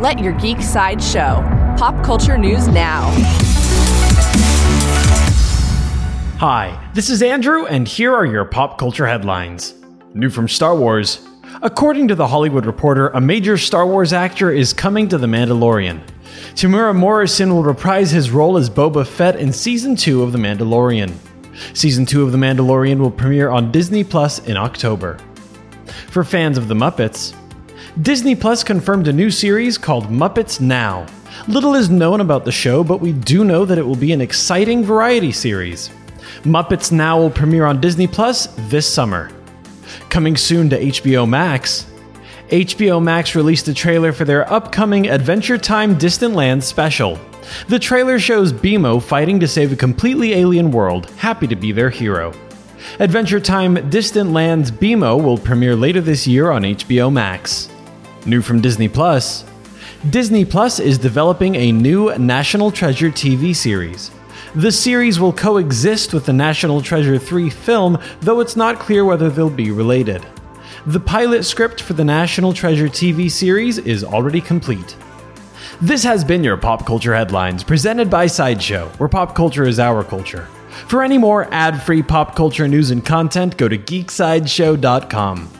Let your geek side show. Pop culture news now. Hi, this is Andrew, and here are your pop culture headlines. New from Star Wars. According to The Hollywood Reporter, a major Star Wars actor is coming to The Mandalorian. Temuera Morrison will reprise his role as Boba Fett in Season 2 of The Mandalorian. Season 2 of The Mandalorian will premiere on Disney Plus in October. For fans of The Muppets, Disney Plus confirmed a new series called Muppets Now. Little is known about the show, but we do know that it will be an exciting variety series. Muppets Now will premiere on Disney Plus this summer. Coming soon to HBO Max, HBO Max released a trailer for their upcoming Adventure Time Distant Lands special. The trailer shows BMO fighting to save a completely alien world, happy to be their hero. Adventure Time Distant Lands BMO will premiere later this year on HBO Max. New from Disney Plus Disney Plus is developing a new National Treasure TV series. The series will coexist with the National Treasure 3 film, though it's not clear whether they'll be related. The pilot script for the National Treasure TV series is already complete. This has been your Pop Culture Headlines, presented by Sideshow, where pop culture is our culture. For any more ad free pop culture news and content, go to geeksideshow.com.